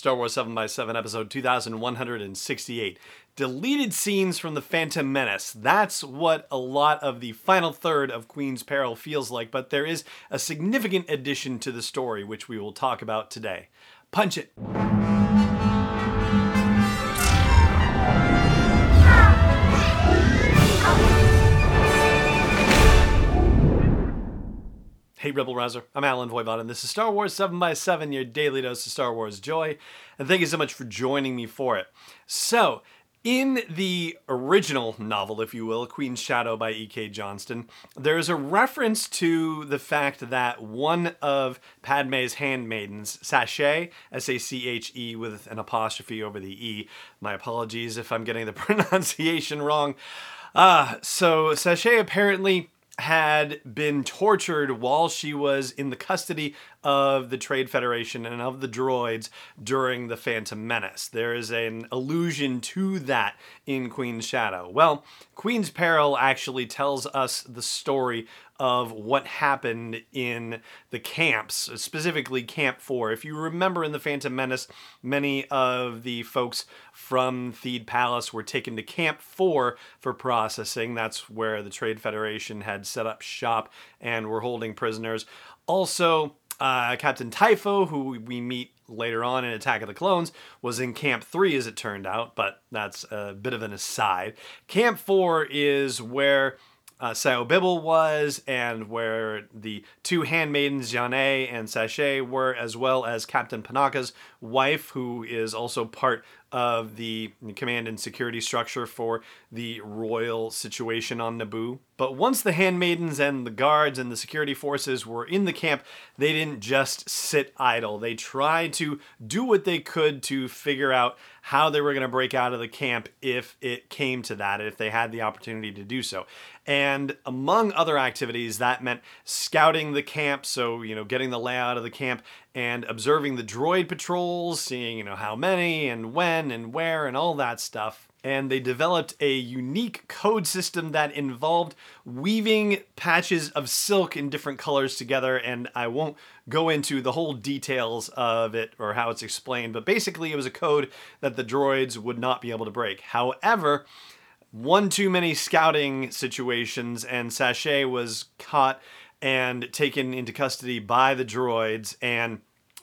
Star Wars 7x7, episode 2168. Deleted scenes from The Phantom Menace. That's what a lot of the final third of Queen's Peril feels like, but there is a significant addition to the story, which we will talk about today. Punch it! Hey, Rebel Rouser. I'm Allen Voivod, and this is Star Wars 7x7, your daily dose of Star Wars joy. And thank you so much for joining me for it. So, in the original novel, if you will, Queen's Shadow by E.K. Johnston, there is a reference to the fact that one of Padme's handmaidens, Saché, S A C H E with an apostrophe over the E, my apologies if I'm getting the pronunciation wrong. Uh, so, Saché apparently had been tortured while she was in the custody of the Trade Federation and of the droids during the Phantom Menace. There is an allusion to that in Queen's Shadow. Well, Queen's Peril actually tells us the story of what happened in the camps, specifically Camp 4. If you remember in The Phantom Menace, many of the folks from Theed Palace were taken to Camp 4 for processing. That's where the Trade Federation had set up shop and were holding prisoners. Also, uh, Captain Typho, who we meet later on in Attack of the Clones, was in Camp 3 as it turned out, but that's a bit of an aside. Camp 4 is where uh, Sio Bibble was, and where the two handmaidens, Yane and Saché, were, as well as Captain Panaka's wife, who is also part of the command and security structure for the royal situation on Naboo. But once the handmaidens and the guards and the security forces were in the camp, they didn't just sit idle. They tried to do what they could to figure out how they were going to break out of the camp if it came to that, if they had the opportunity to do so. And among other activities, that meant scouting the camp, so, you know, getting the layout of the camp and observing the droid patrols, seeing, you know, how many and when and where and all that stuff. And they developed a unique code system that involved weaving patches of silk in different colors together. And I won't go into the whole details of it or how it's explained, but basically, it was a code that the droids would not be able to break. However, one too many scouting situations, and Saché was caught and taken into custody by the droids and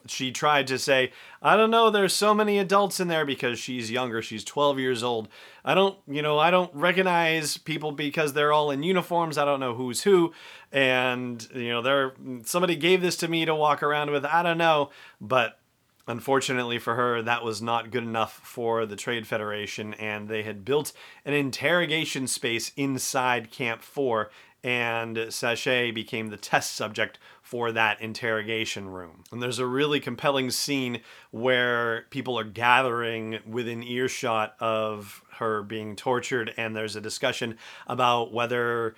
she tried to say, I don't know, there's so many adults in there because she's younger, she's 12 years old. I don't, you know, I don't recognize people because they're all in uniforms. I don't know who's who. And, you know, there somebody gave this to me to walk around with. I don't know, but Unfortunately for her, that was not good enough for the Trade Federation, and they had built an interrogation space inside Camp 4 and Saché became the test subject for that interrogation room. And there's a really compelling scene where people are gathering within earshot of her being tortured, and there's a discussion about whether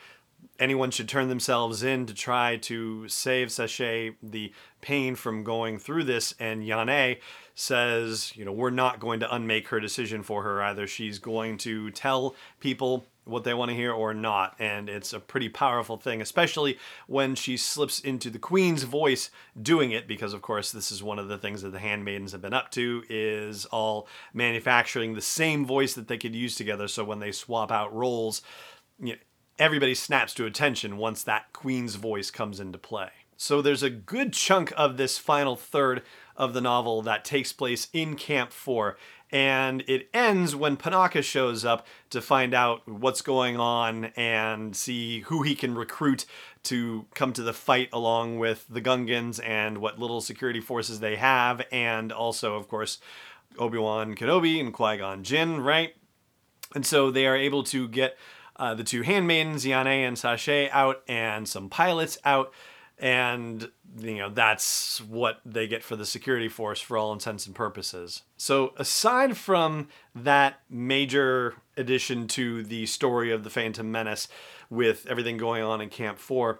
anyone should turn themselves in to try to save Saché the pain from going through this. And Yane says, you know, we're not going to unmake her decision for her. Either she's going to tell people what they want to hear or not. And it's a pretty powerful thing, especially when she slips into the queen's voice doing it, because of course this is one of the things that the handmaidens have been up to, is all manufacturing the same voice that they could use together. So when they swap out roles, you know, everybody snaps to attention once that queen's voice comes into play. So there's a good chunk of this final third of the novel that takes place in Camp 4 and it ends when Panaka shows up to find out what's going on and see who he can recruit to come to the fight along with the Gungans and what little security forces they have, and also, of course, Obi Wan Kenobi and Qui Gon Jinn, right? And so they are able to get uh, the two handmaidens, Yane and Saché, out and some pilots out and you know that's what they get for the security force for all intents and purposes. So aside from that major addition to the story of the Phantom Menace with everything going on in Camp 4,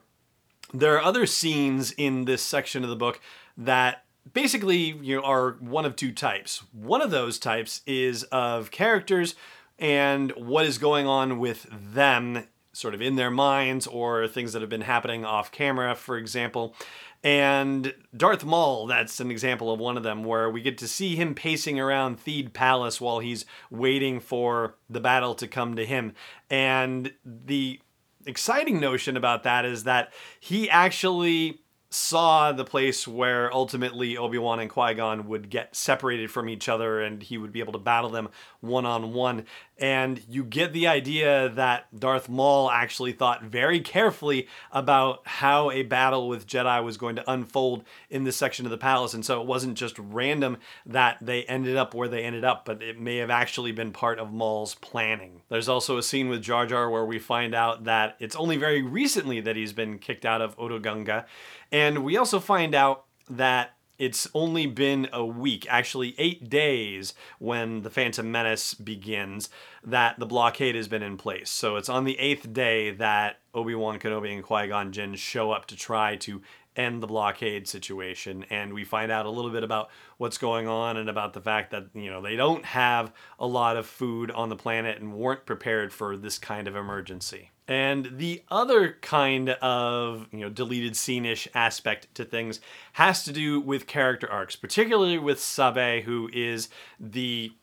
there are other scenes in this section of the book that basically you know, are one of two types. One of those types is of characters and what is going on with them sort of in their minds or things that have been happening off camera, for example. And Darth Maul, that's an example of one of them, where we get to see him pacing around Theed Palace while he's waiting for the battle to come to him. And the exciting notion about that is that he actually saw the place where ultimately Obi-Wan and Qui-Gon would get separated from each other and he would be able to battle them one on one. And you get the idea that Darth Maul actually thought very carefully about how a battle with Jedi was going to unfold in this section of the palace. And so it wasn't just random that they ended up where they ended up, but it may have actually been part of Maul's planning. There's also a scene with Jar Jar where we find out that it's only very recently that he's been kicked out of Otoh Gunga. And we also find out that it's only been a week, actually eight days, when the Phantom Menace begins, that the blockade has been in place. So it's on the eighth day that Obi Wan Kenobi and Qui Gon Jinn show up to try to end the blockade situation and we find out a little bit about what's going on and about the fact that you know they don't have a lot of food on the planet and weren't prepared for this kind of emergency and the other kind of you know deleted scene-ish aspect to things has to do with character arcs particularly with Sabe who is the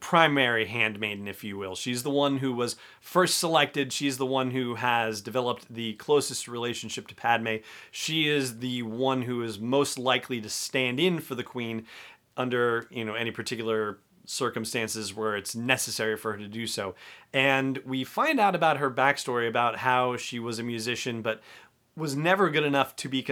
primary handmaiden, if you will. She's the one who was first selected. She's the one who has developed the closest relationship to Padme. She is the one who is most likely to stand in for the queen under, you know, any particular circumstances where it's necessary for her to do so. And we find out about her backstory about how she was a musician but was never good enough to be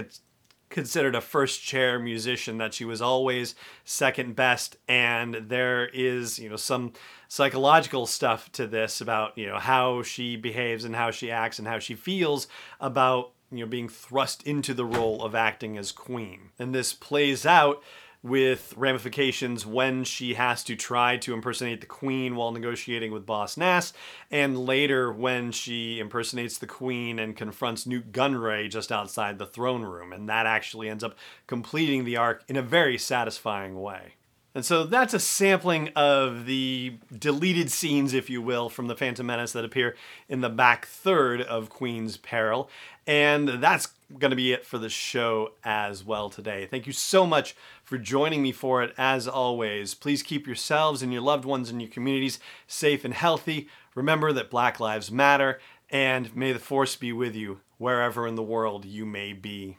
considered a first chair musician that she was always second best and there is you know some psychological stuff to this about you know how she behaves and how she acts and how she feels about you know being thrust into the role of acting as queen and this plays out with ramifications when she has to try to impersonate the queen while negotiating with Boss Nass, and later when she impersonates the queen and confronts Nute Gunray just outside the throne room, and that actually ends up completing the arc in a very satisfying way. And so that's a sampling of the deleted scenes, if you will, from The Phantom Menace that appear in the back third of Queen's Peril. And that's going to be it for the show as well today. Thank you so much for joining me for it. As always, please keep yourselves and your loved ones and your communities safe and healthy. Remember that Black Lives Matter, and may the Force be with you wherever in the world you may be